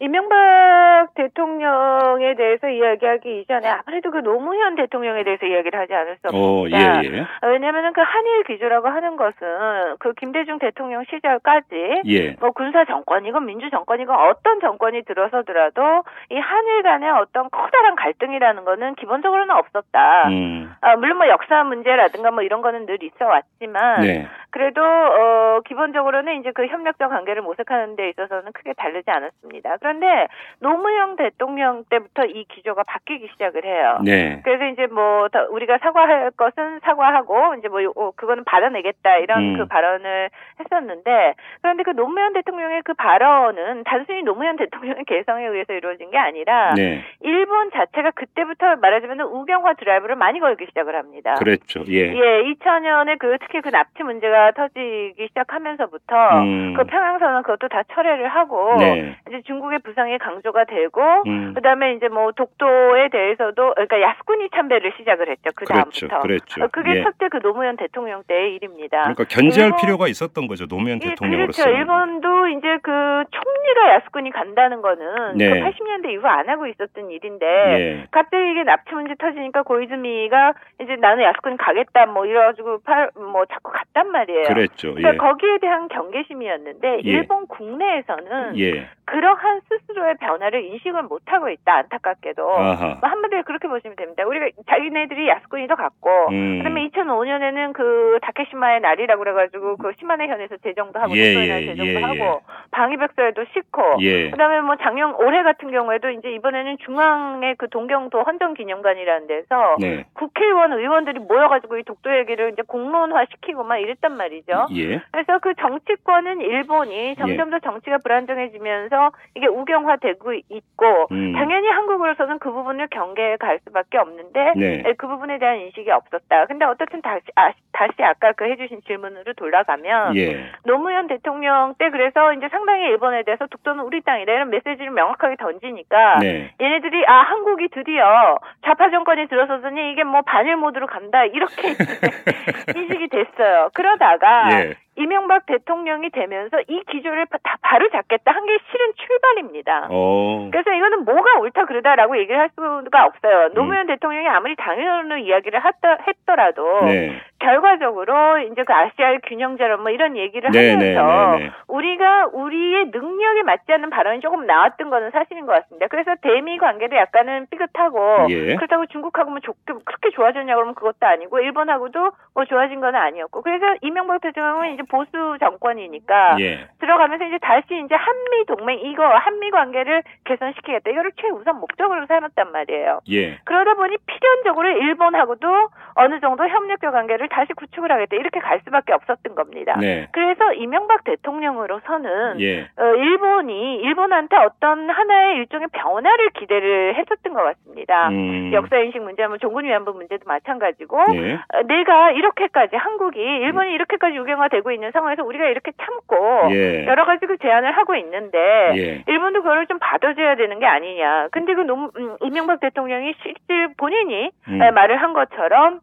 이명박 대통령에 대해서 이야기하기 이전에 아무래도 그 노무현 대통령에 대해서 이야기를 하지 않을 수 어, 없습니다. 예, 예. 왜냐하면은 그 한일 기조라고 하는 것은 그 김대중 대통령 시절까지 예. 뭐 군사 정권이건 민주 정권이건 어떤 정권이 들어서더라도 이 한일 간의 어떤 커다란 갈등이라는 거는 기본적으로는 없었다. 음. 아, 물론 뭐 역사 문제라든가 뭐 이런 거는 늘 있어 왔지만 네. 그래도 어 기본적으로는 이제 그 협력적 관계를 모색하는 데 있어서는 크게 다르지 않았습니다. 그런데 노무현 대통령 때부터 이 기조가 바뀌기 시작을 해요. 네. 그래서 이제 뭐더 우리가 사과할 것은 사과하고 이제 뭐 요- 어, 그거는 받아내겠다 이런 음. 그 발언을 했었는데 그런데 그 노무현 대통령의 그 발언은 단순히 노무현 대통령의 개성에 의해서 이루어진 게 아니라 네. 일본 자체가 그때부터 말하자면 우경화 드라이브를 많이 걸기 시작을 합니다. 그랬죠. 예. 예, 2000년에 그 특히 그 납치 문제가 터지기 시작하면서부터 음. 그 평양선언 그것도 다 철회를 하고 네. 이제 중국의 부상이 강조가 되고 음. 그다음에 이제 뭐 독도에 대해서도 그러니까 야스쿠니 참배를 시작을 했죠. 그 그렇죠. 다음부터. 그랬죠. 어, 그게 예. 첫째 그 노무현 대통령 때의 일입니다. 그러니까 견제할 일본- 필요가 있었던 거죠. 노무현 예, 대통령으로서. 그렇죠. 일본도 이제 그 총리가 야스쿠니 간다는 거는 네. 그 80년대 이후 안 하고 있었던 일인데 예. 갑자기 이게 납치 문제 터지니까 고이즈미가 이제 나는 야스쿠니 가겠다 뭐 이래가지고 팔, 뭐 자꾸 갔단 말이에요. 그랬죠. 그러니까 예. 거기에 대한 경계심이었는데 예. 일본 국내에서는 예. 그러한 스스로의 변화를 인식을 못하고 있다 안타깝게도. 뭐 한마디로 그렇게 보시면 됩니다. 우리가 자기네들이 야스쿠니도 갔고 음. 그다음에 2005년에는 그 다케시마의 날이라고 그래가지고 그 시마네 현에서 제정도 하고 예, 예, 제정도 예, 하고 방위백서에도 싣고 예. 그다음에 뭐 작년 올해 같은 경우에도 이제 이번에는 중앙의 그 동경도 헌정기념관이라는 데서 네. 국회의원 의원들이 모여가지고 이 독도 얘기를 이제 공론화 시키고 막 이랬단 말이죠. 예. 그래서 그 정치권은 일본이 점점 더 정치가 불안정해지면서 이게 우경화되고 있고 음. 당연히 한국으로서는 그 부분을 경계해 갈 수밖에 없는데 네. 에, 그 부분에 대한 인식이 없었다. 근데 어떻든 다시 아, 다시 아까 그 해주신 질문으로 돌아가면 예. 노무현 대통령 때 그래서 이제 상당히 일본에 대해서 독도는 우리 땅이다 이런 메시지를 명확하게 던지니까 네. 얘네들이 아 한국이 드디어 좌파 정권이 들어서더니 이게 뭐 반일 모드로 간다 이렇게 인식이 됐어요. 그러다가 예. 이명박 대통령이 되면서 이 기조를 바- 다 바로 잡겠다 한 게 실은 출발입니다. 어. 그래서 이거는 뭐가 옳다 그러다라고 얘기를 할 수가 없어요. 음. 노무현 대통령이 아무리 당연으로 이야기를 했더, 했더라도 네. 결과적으로 이제 그 아시아의 균형자론 뭐 이런 얘기를 네, 하면서 네, 네, 네. 우리가 우리의 능력에 맞지 않는 발언이 조금 나왔던 거는 사실인 것 같습니다. 그래서 대미 관계도 약간은 삐끗하고 예. 그렇다고 중국하고 뭐 좋게 그렇게 좋아졌냐 그러면 그것도 아니고 일본하고도 뭐 좋아진 건 아니었고 그래서 이명박 대통령은 이제 보수 정권이니까 예. 들어가면서 이제 다시 이제 한미 동맹 이거 한미 관계를 개선시키겠다 이거를 최우선 목적으로 삼았단 말이에요. 예. 그러다 보니 필연적으로 일본하고도 어느 정도 협력적 관계를 다시 구축을 하겠다 이렇게 갈 수밖에 없었던 겁니다. 네. 그래서 이명박 대통령으로서는 예. 어, 일본이 일본한테 어떤 하나의 일종의 변화를 기대를 했었던 것 같습니다. 음. 역사 인식 문제, 뭐 종군 위안부 문제도 마찬가지고 예. 어, 내가 이렇게까지 한국이 일본이 이렇게까지 유경화되고 있는 상황에서 우리가 이렇게 참고 예. 여러 가지 그 제안을 하고 있는데 예. 일본도 그걸 좀 받아줘야 되는 게 아니냐. 근데 그 노, 음, 이명박 대통령이 실제 본인이 음. 에, 말을 한 것처럼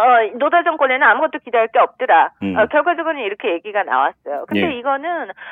어, 노다 정권에는 아무것도 기대할 게 없더라. 음. 어, 결과적으로는 이렇게 얘기가 나왔어요. 근데 예. 이거는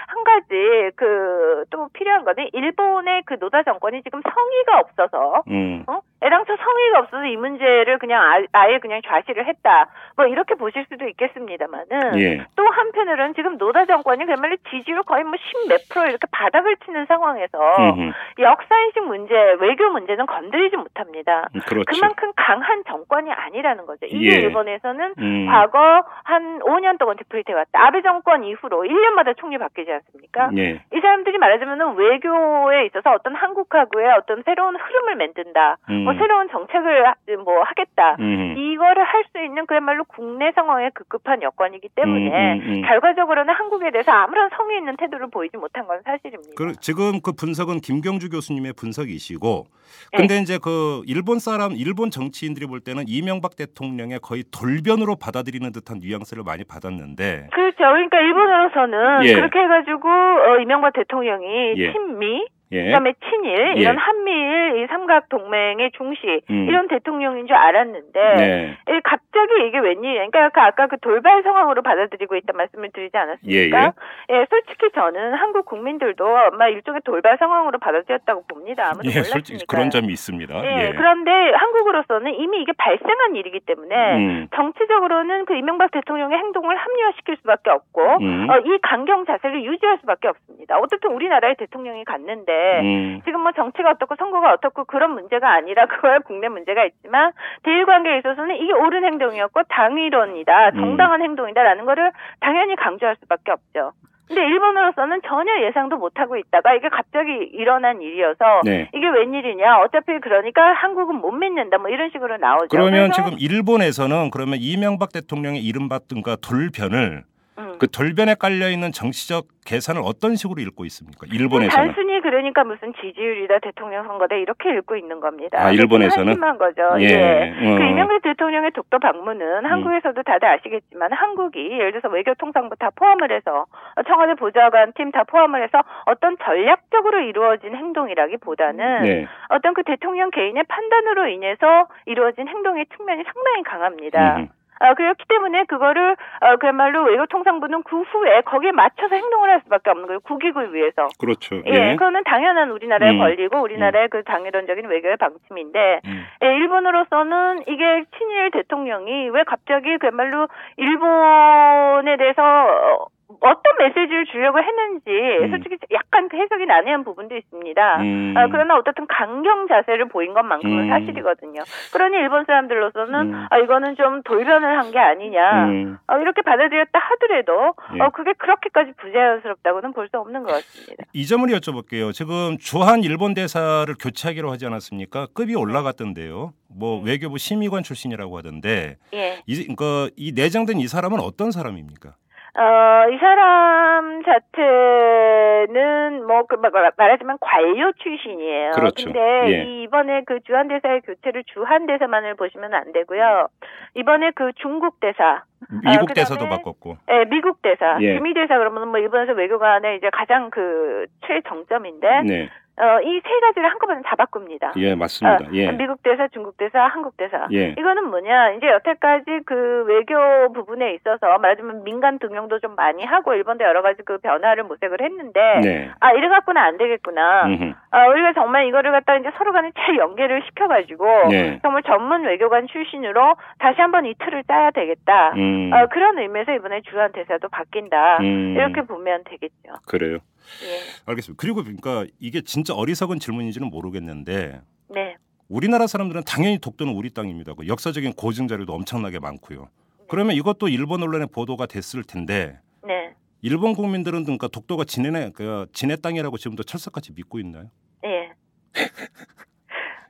한 가지 그 또 필요한 거는 일본의 그 노다 정권이 지금 성의가 없어서 음. 어? 애당초 성의가 없어서 이 문제를 그냥 아, 예 그냥 좌시를 했다. 뭐 이렇게 보실 수도 있겠습니다만은 예. 또 한편으로는 지금 노다 정권이 그야말로 지지율 거의 뭐10몇 프로 이렇게 바닥을 치는 상황에서 음흠. 역사인식 문제, 외교 문제는 건드리지 못합니다. 그렇죠. 그만큼 강한 정권이 아니라는 거죠. 이게 예. 일본에서는 음. 과거 한 5년 동안 디플레이트 해왔다. 아베 정권 이후로 1년마다 총리 바뀌지 않습니까? 예. 이 사람들이 말하자면 외교에 있어서 어떤 한국하고의 어떤 새로운 흐름을 만든다. 음. 뭐 새로운 정책을 하- 뭐 하겠다. 음. 이거를 할 수 있는 그야말로 국내 상황에 급급한 여건이기 때문에 음, 음, 음. 결과적으로는 한국에 대해서 아무런 성의 있는 태도를 보이지 못한 건 사실입니다. 그, 지금 그 분석은 김경주 교수님의 분석이시고, 네. 근데 이제 그 일본 사람, 일본 정치인들이 볼 때는 이명박 대통령의 거의 돌변으로 받아들이는 듯한 뉘앙스를 많이 받았는데, 그렇죠. 그러니까 일본으로서는 예. 그렇게 해가지고 어, 이명박 대통령이 예. 친미, 예, 그다음에 친일 예. 이런 한미일 이 삼각 동맹의 중시 음. 이런 대통령인 줄 알았는데 네, 이 갑자기 이게 웬일이야? 그러니까 그 아까 그 돌발 상황으로 받아들이고 있다 말씀을 드리지 않았습니까? 예, 솔직히 저는 한국 국민들도 아마 일종의 돌발 상황으로 받아들였다고 봅니다. 아무도 예, 몰랐으니까. 솔직히 그런 점이 있습니다. 예, 그런데 한국으로서는 이미 이게 발생한 일이기 때문에 음. 정치적으로는 그 이명박 대통령의 행동을 합리화시킬 수밖에 없고 음. 어, 이 강경 자세를 유지할 수밖에 없습니다. 어쨌든 우리나라의 대통령이 갔는데 음. 지금 뭐 정치가 어떻고 선거가 어떻고 그런 문제가 아니라 그거야 국내 문제가 있지만 대일 관계에 있어서는 이게 옳은 행동이었고 당위론이다 음. 정당한 행동이다라는 거를 당연히 강조할 수밖에 없죠. 근데 일본으로서는 전혀 예상도 못하고 있다가 이게 갑자기 일어난 일이어서 네. 이게 웬일이냐 어차피 그러니까 한국은 못 믿는다 뭐 이런 식으로 나오죠. 그러면 지금 일본에서는 그러면 이명박 대통령의 이른바 든가 돌변을 음. 그 돌변에 깔려 있는 정치적 계산을 어떤 식으로 읽고 있습니까? 일본에서는. 단순히 그러니까 무슨 지지율이다 대통령 선거다 이렇게 읽고 있는 겁니다. 아, 일본에서는? 한심한 거죠. 예. 예. 어. 음. 그 이명박 대통령의 독도 방문은 한국에서도 다들 아시겠지만 한국이 예를 들어서 외교통상부 다 포함을 해서 청와대 보좌관 팀 다 포함을 해서 어떤 전략적으로 이루어진 행동이라기보다는 네. 어떤 그 대통령 개인의 판단으로 인해서 이루어진 행동의 측면이 상당히 강합니다. 음. 어, 그렇기 때문에 그거를 어, 그야말로 외교통상부는 그 후에 거기에 맞춰서 행동을 할 수밖에 없는 거예요. 국익을 위해서. 그렇죠. 예, 그거는 당연한 우리나라의 음. 권리고 우리나라의 그 당위론적인 외교의 방침인데 음. 예, 일본으로서는 이게 친일 대통령이 왜 갑자기 그야말로 일본에 대해서 어, 어떤 메시지를 주려고 했는지 음. 솔직히 약간 그 해석이 난해한 부분도 있습니다. 음. 아, 그러나 어떻든 강경 자세를 보인 것만큼은 음. 사실이거든요. 그러니 일본 사람들로서는 음. 아, 이거는 좀 돌변을 한 게 아니냐. 음. 어, 이렇게 받아들였다 하더라도 예. 어, 그게 그렇게까지 부자연스럽다고는 볼 수 없는 것 같습니다. 이 점을 여쭤볼게요. 지금 주한 일본 대사를 교체하기로 하지 않았습니까? 급이 올라갔던데요. 뭐 네. 외교부 심의관 출신이라고 하던데 예. 이, 그, 이 내장된 이 사람은 어떤 사람입니까? 어, 이 사람 자체는 뭐, 그, 말- 말하자면 관료 출신이에요. 그렇죠. 근데 예. 이 이번에 그 주한 대사의 교체를 주한 대사만을 보시면 안 되고요. 이번에 그 중국 대사, 미국 그다음에- 대사도 바꿨고. 예, 미국 대사, 예. 주미 대사 그러면 뭐 일본에서 외교관의 이제 가장 그 최정점인데 네. 어, 이 세 가지를 한꺼번에 다 바꿉니다. 예, 맞습니다. 어, 예. 미국 대사, 중국 대사, 한국 대사. 예. 이거는 뭐냐? 이제 여태까지 그 외교 부분에 있어서 말하자면 민간 등용도 좀 많이 하고 일본도 여러 가지 그 변화를 모색을 했는데 네. 아 이래 갖고는 안 되겠구나. 음흠. 아 우리가 정말 이거를 갖다 이제 서로 간에 잘 연계를 시켜가지고 네. 정말 전문 외교관 출신으로 다시 한번 이 틀을 짜야 되겠다. 음. 어, 그런 의미에서 이번에 주한 대사도 바뀐다. 음. 이렇게 보면 되겠죠. 그래요. 예. 알겠습니다. 그리고 그러니까 이게 진짜 어리석은 질문인지는 모르겠는데 네. 우리나라 사람들은 당연히 독도는 우리 땅입니다. 그 역사적인 고증 자료도 엄청나게 많고요. 그러면 이것도 일본 언론에 보도가 됐을 텐데 네. 일본 국민들은 그러니까 독도가 지네 그 지네 땅이라고 지금도 철석같이 믿고 있나요? 예.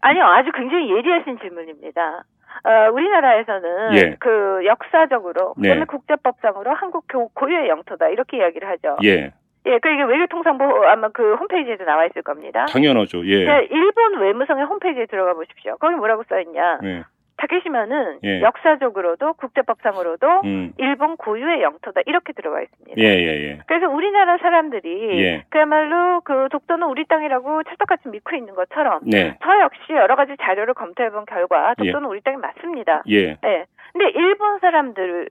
아니요, 아주 굉장히 예리하신 질문입니다. 어, 우리나라에서는 예. 그 역사적으로 네. 그다음에 국제법상으로 한국 교- 고유의 영토다 이렇게 이야기를 하죠. 예, 예, 그 이게 외교통상부 아마 그 홈페이지에도 나와 있을 겁니다. 당연하죠. 예, 자, 일본 외무성의 홈페이지에 들어가 보십시오. 거기 뭐라고 써 있냐? 예, 타케시마는 예. 역사적으로도 국제법상으로도 음, 일본 고유의 영토다 이렇게 들어가 있습니다. 예, 예, 예, 그래서 우리나라 사람들이 예. 그야말로 그 독도는 우리 땅이라고 찰떡같이 믿고 있는 것처럼 네, 저 역시 여러 가지 자료를 검토해 본 결과 예. 독도는 우리 땅이 맞습니다. 예, 예. 근데 일본 사람들은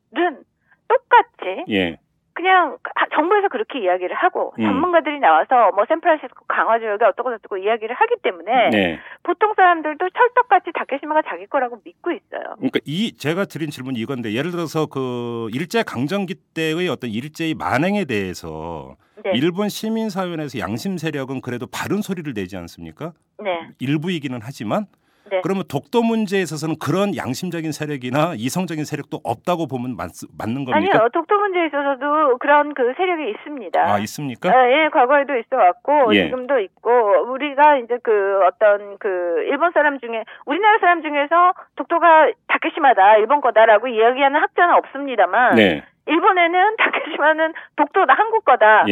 똑같이 예, 그냥 하- 정부에서 그렇게 이야기를 하고 음. 전문가들이 나와서 뭐 샌프란시스코 강화 지역에 어떻고 저쩌고 이야기를 하기 때문에 네. 보통 사람들도 찰떡같이 다케시마가 자기 거라고 믿고 있어요. 그러니까 이 제가 드린 질문이 이건데 예를 들어서 그 일제 강점기 때의 어떤 일제의 만행에 대해서 네. 일본 시민 사회에서 양심 세력은 그래도 바른 소리를 내지 않습니까? 네. 일부이기는 하지만 네. 그러면 독도 문제에 있어서는 그런 양심적인 세력이나 이성적인 세력도 없다고 보면 맞, 맞는 겁니까? 아니요. 독도 문제에 있어서도 그런 그 세력이 있습니다. 아 있습니까? 아, 예, 과거에도 있어 왔고 예. 지금도 있고 우리가 이제 그 어떤 그 일본 사람 중에 우리나라 사람 중에서 독도가 다케시마다 일본 거다라고 이야기하는 학자는 없습니다만 네. 일본에는 다케시마는 독도다 한국 거다라고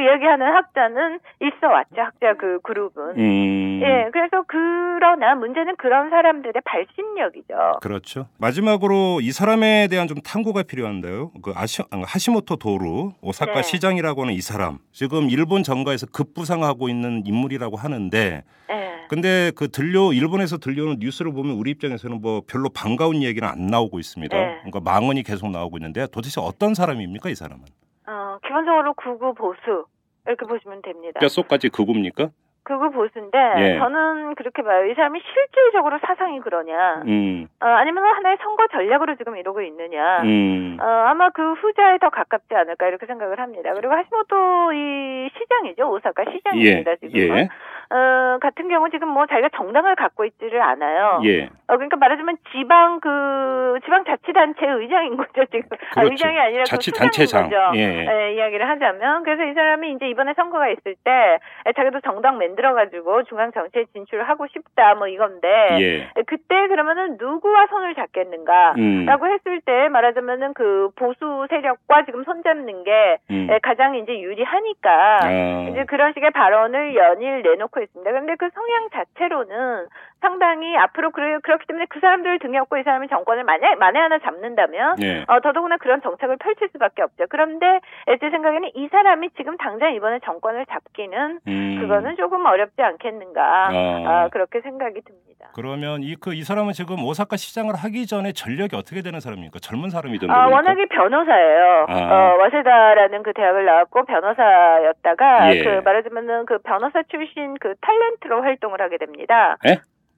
예. 이야기하는 학자는 있어 왔죠 학자 그 그룹은 음. 예 그래서 그러나 문제는 그런 사람들의 발신력이죠 그렇죠. 마지막으로 이 사람에 대한 좀 탐구가 필요한데요. 그 아시, 아, 하시모토 도루 오사카 네. 시장이라고 하는 이 사람 지금 일본 정가에서 급부상하고 있는 인물이라고 하는데 예 근데 그 들려 일본에서 들려오는 뉴스를 보면 우리 입장에서는 뭐 별로 반가운 얘기는 안 나오고 있습니다. 네. 그러니까 망언이 계속 나오고 있는데 도대체 어떤 사람입니까 이 사람은? 어, 기본적으로 구구 보수 이렇게 보시면 됩니다. 뼛속까지 극우입니까? 그거 보수인데 예. 저는 그렇게 봐요. 이 사람이 실질적으로 사상이 그러냐, 음, 어, 아니면 하나의 선거 전략으로 지금 이러고 있느냐. 음, 어, 아마 그 후자에 더 가깝지 않을까 이렇게 생각을 합니다. 그리고 하시모토 이 시장이죠 오사카 시장입니다 예, 지금. 예, 어, 같은 경우 지금 뭐 자기가 정당을 갖고 있지를 않아요. 예, 어, 그러니까 말하자면 지방 그 지방 자치단체 의장인 거죠 지금. 아, 그렇죠. 의장이 아니라 그 자치단체장. 거죠. 예. 예, 이야기를 하자면 그래서 이 사람이 이제 이번에 선거가 있을 때 에, 자기도 정당 만들어 가지고 중앙 정치에 진출하고 싶다 뭐 이건데 예, 에, 그때 그러면은 누구와 손을 잡겠는가? 음, 라고 했을 때 말하자면은 그 보수 세력과 지금 손잡는 게 음, 에, 가장 이제 유리하니까 아, 이제 그런 식의 발언을 연일 내놓고 있습니다. 그런데 그 성향 자체로는 상당히 앞으로 그래, 그렇기 때문에 그 사람들을 등에 업고 이 사람이 정권을 만에, 만에 하나 잡는다면 예, 어, 더더구나 그런 정책을 펼칠 수밖에 없죠. 그런데 제 생각에는 이 사람이 지금 당장 이번에 정권을 잡기는 음, 그거는 조금 어렵지 않겠는가 아. 아, 그렇게 생각이 듭니다. 그러면 이그 이 사람은 지금 오사카 시장을 하기 전에 전력이 어떻게 되는 사람입니까? 젊은 사람이던데. 아. 워낙에 변호사예요. 아. 어, 와세다라는 그 대학을 나왔고 변호사였다가 예. 그 말하자면은 그 변호사 출신 그 탤런트로 활동을 하게 됩니다.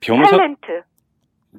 변호사 탤런트.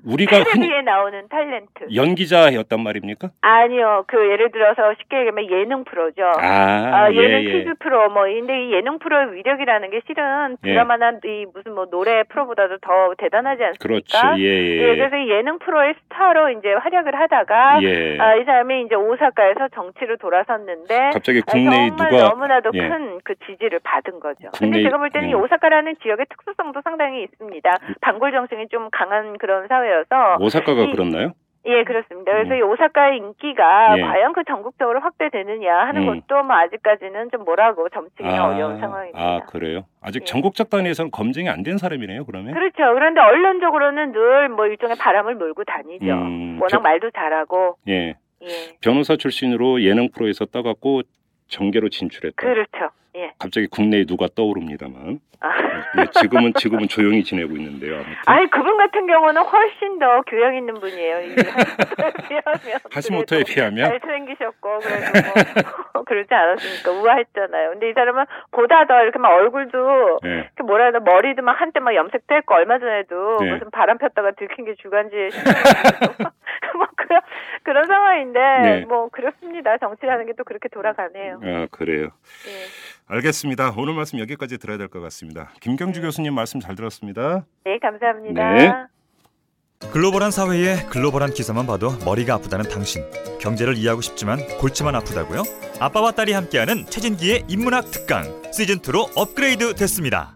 우리가 텔레비에 나오는 탤런트. 연기자였단 말입니까? 아니요. 그 예를 들어서 쉽게 얘기하면 예능 프로죠. 아, 아, 예능 예, 예. 퀴즈 프로 뭐 근데 이 예능 프로의 위력이라는 게 실은 예. 드라마나 이 무슨 뭐 노래 프로보다도 더 대단하지 그렇죠. 않습니까? 예, 예. 예, 그래서 이 예능 프로의 스타로 이제 활약을 하다가 예. 아, 이 사람이 이제 오사카에서 정치로 돌아섰는데 갑자기 아, 국내에 정말 누가 너무나도 예. 큰그 지지를 받은 거죠. 국내에- 근데 제가 볼 때는 이 예. 오사카라는 지역의 특수성도 상당히 있습니다. 반골 정신이 좀 강한 그런 사 회여서 오사카가 이- 그렇나요? 예, 그렇습니다. 그래서 음. 이 오사카의 인기가 예. 과연 그 전국적으로 확대되느냐 하는 음. 것도 뭐 아직까지는 좀 뭐라고 점치기는 어려운 상황입니다. 아, 그래요? 아직 예. 전국적 단위에서는 검증이 안 된 사람이네요, 그러면? 그렇죠. 그런데 언론적으로는 늘 뭐 일종의 바람을 몰고 다니죠. 음, 워낙 저- 말도 잘하고. 예. 예. 변호사 출신으로 예능 프로에서 떠갖고 정계로 진출했다. 그렇죠. 예. 갑자기 국내에 누가 떠오릅니다만. 아, 예, 지금은 지금은 조용히 지내고 있는데요. 아무튼 아니 그분 같은 경우는 훨씬 더 교양 있는 분이에요. 이 하시모토에 비하면 잘 생기셨고 그래도 뭐 그러지 않았습니까? 우아했잖아요. 근데 이 사람은 보다 더 이렇게 막 얼굴도 예. 이렇게 뭐라 해야 되나 머리도 막 한때 막 염색도 했고 얼마 전에도 네. 무슨 바람 폈다가 들킨 게 주간지에 뭐 그런 그런 상황인데 네. 뭐 그렇습니다. 정치라는 게 또 그렇게 돌아가네요. 아, 그래요. 예. 알겠습니다. 오늘 말씀 여기까지 들어야 될 것 같습니다. 김경주 교수님 말씀 잘 들었습니다. 네, 감사합니다. 네. 글로벌한 사회에 글로벌한 기사만 봐도 머리가 아프다는 당신. 경제를 이해하고 싶지만 골치만 아프다고요? 아빠와 딸이 함께하는 최진기의 인문학 특강 시즌 2로 업그레이드 됐습니다.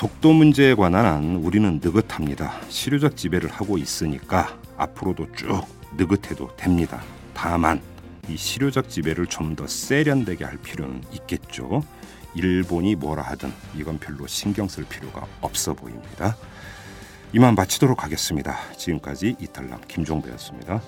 독도 문제에 관한 한 우리는 느긋합니다. 실효적 지배를 하고 있으니까 앞으로도 쭉 느긋해도 됩니다. 다만 이 실효적 지배를 좀 더 세련되게 할 필요는 있겠죠. 일본이 뭐라 하든 이건 별로 신경 쓸 필요가 없어 보입니다. 이만 마치도록 하겠습니다. 지금까지 이탈남 김종배였습니다.